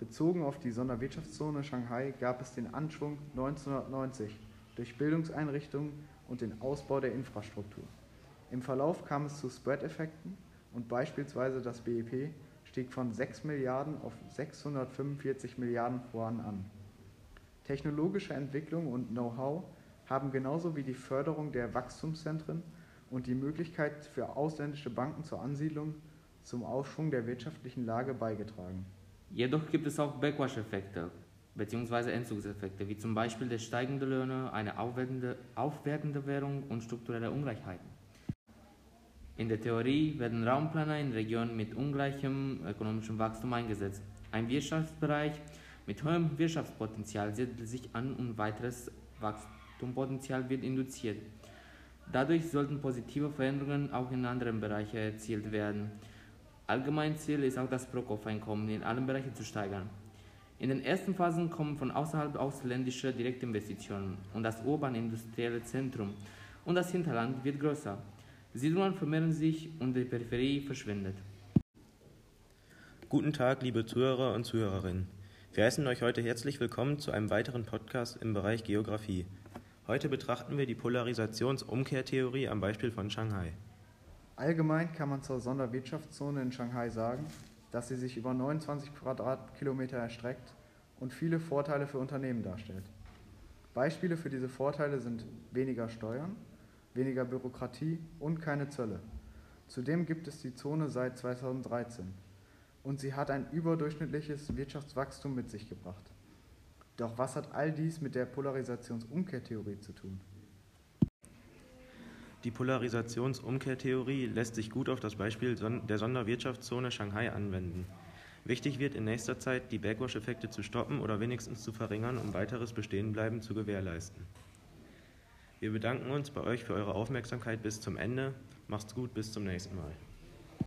Bezogen auf die Sonderwirtschaftszone Shanghai gab es den Anschwung 1990 durch Bildungseinrichtungen und den Ausbau der Infrastruktur. Im Verlauf kam es zu Spread-Effekten und beispielsweise das BIP stieg von 6 Milliarden auf 645 Milliarden Yuan an. Technologische Entwicklung und Know-how haben genauso wie die Förderung der Wachstumszentren und die Möglichkeit für ausländische Banken zur Ansiedlung zum Aufschwung der wirtschaftlichen Lage beigetragen. Jedoch gibt es auch Backwash-Effekte bzw. Entzugseffekte, wie zum Beispiel der steigende Löhne, eine aufwertende, aufwertende Währung und strukturelle Ungleichheiten. In der Theorie werden Raumplaner in Regionen mit ungleichem ökonomischem Wachstum eingesetzt. Ein Wirtschaftsbereich mit hohem Wirtschaftspotenzial siedelt sich an und weiteres Wachstumspotenzial wird induziert. Dadurch sollten positive Veränderungen auch in anderen Bereichen erzielt werden. Allgemein Ziel ist auch das Pro-Kopf-Einkommen in allen Bereichen zu steigern. In den ersten Phasen kommen von außerhalb ausländische Direktinvestitionen und das urbane industrielle Zentrum und das Hinterland wird größer. Siedlungen vermehren sich und die Peripherie verschwindet. Guten Tag, liebe Zuhörer und Zuhörerinnen. Wir heißen euch heute herzlich willkommen zu einem weiteren Podcast im Bereich Geografie. Heute betrachten wir die Polarisationsumkehrtheorie am Beispiel von Shanghai. Allgemein kann man zur Sonderwirtschaftszone in Shanghai sagen, dass sie sich über 29 Quadratkilometer erstreckt und viele Vorteile für Unternehmen darstellt. Beispiele für diese Vorteile sind weniger Steuern, weniger Bürokratie und keine Zölle. Zudem gibt es die Zone seit 2013 und sie hat ein überdurchschnittliches Wirtschaftswachstum mit sich gebracht. Doch was hat all dies mit der Polarisationsumkehrtheorie zu tun? Die Polarisationsumkehrtheorie lässt sich gut auf das Beispiel der Sonderwirtschaftszone Shanghai anwenden. Wichtig wird in nächster Zeit, die Backwash-Effekte zu stoppen oder wenigstens zu verringern, um weiteres Bestehenbleiben zu gewährleisten. Wir bedanken uns bei euch für eure Aufmerksamkeit bis zum Ende. Macht's gut, bis zum nächsten Mal.